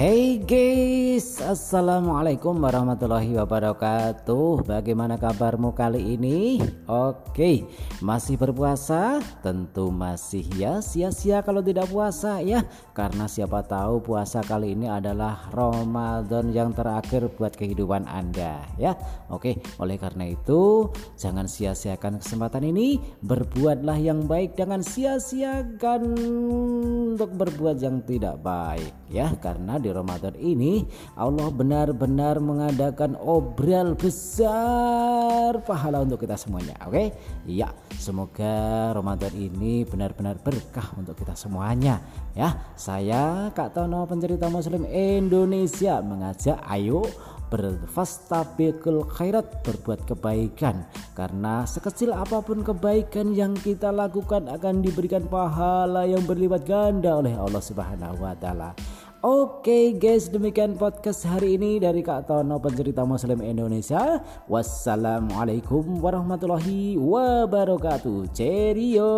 Hey guys, Assalamualaikum warahmatullahi wabarakatuh. Bagaimana kabarmu kali ini? Oke, masih berpuasa? Tentu masih ya Sia-sia kalau tidak puasa ya. Karena siapa tahu puasa kali ini adalah Ramadan yang terakhir buat kehidupan Anda ya. Oke, oleh karena itu Jangan sia-siakan kesempatan ini. Berbuatlah yang baik Jangan sia-siakan untuk berbuat yang tidak baik ya. Karena di Ramadan ini Allah benar-benar mengadakan obral besar pahala untuk kita semuanya. Oke? Okay? Ya, semoga Ramadan ini benar-benar berkah untuk kita semuanya ya. Saya Kak Tono pencerita muslim Indonesia mengajak ayo berfastabiqul khairat berbuat kebaikan karena sekecil apa pun kebaikan yang kita lakukan akan diberikan pahala yang berlipat ganda oleh Allah Subhanahu wa taala. Oke guys demikian podcast hari ini dari Kak Tono pencerita muslim Indonesia. Wassalamualaikum warahmatullahi wabarakatuh. Cheerio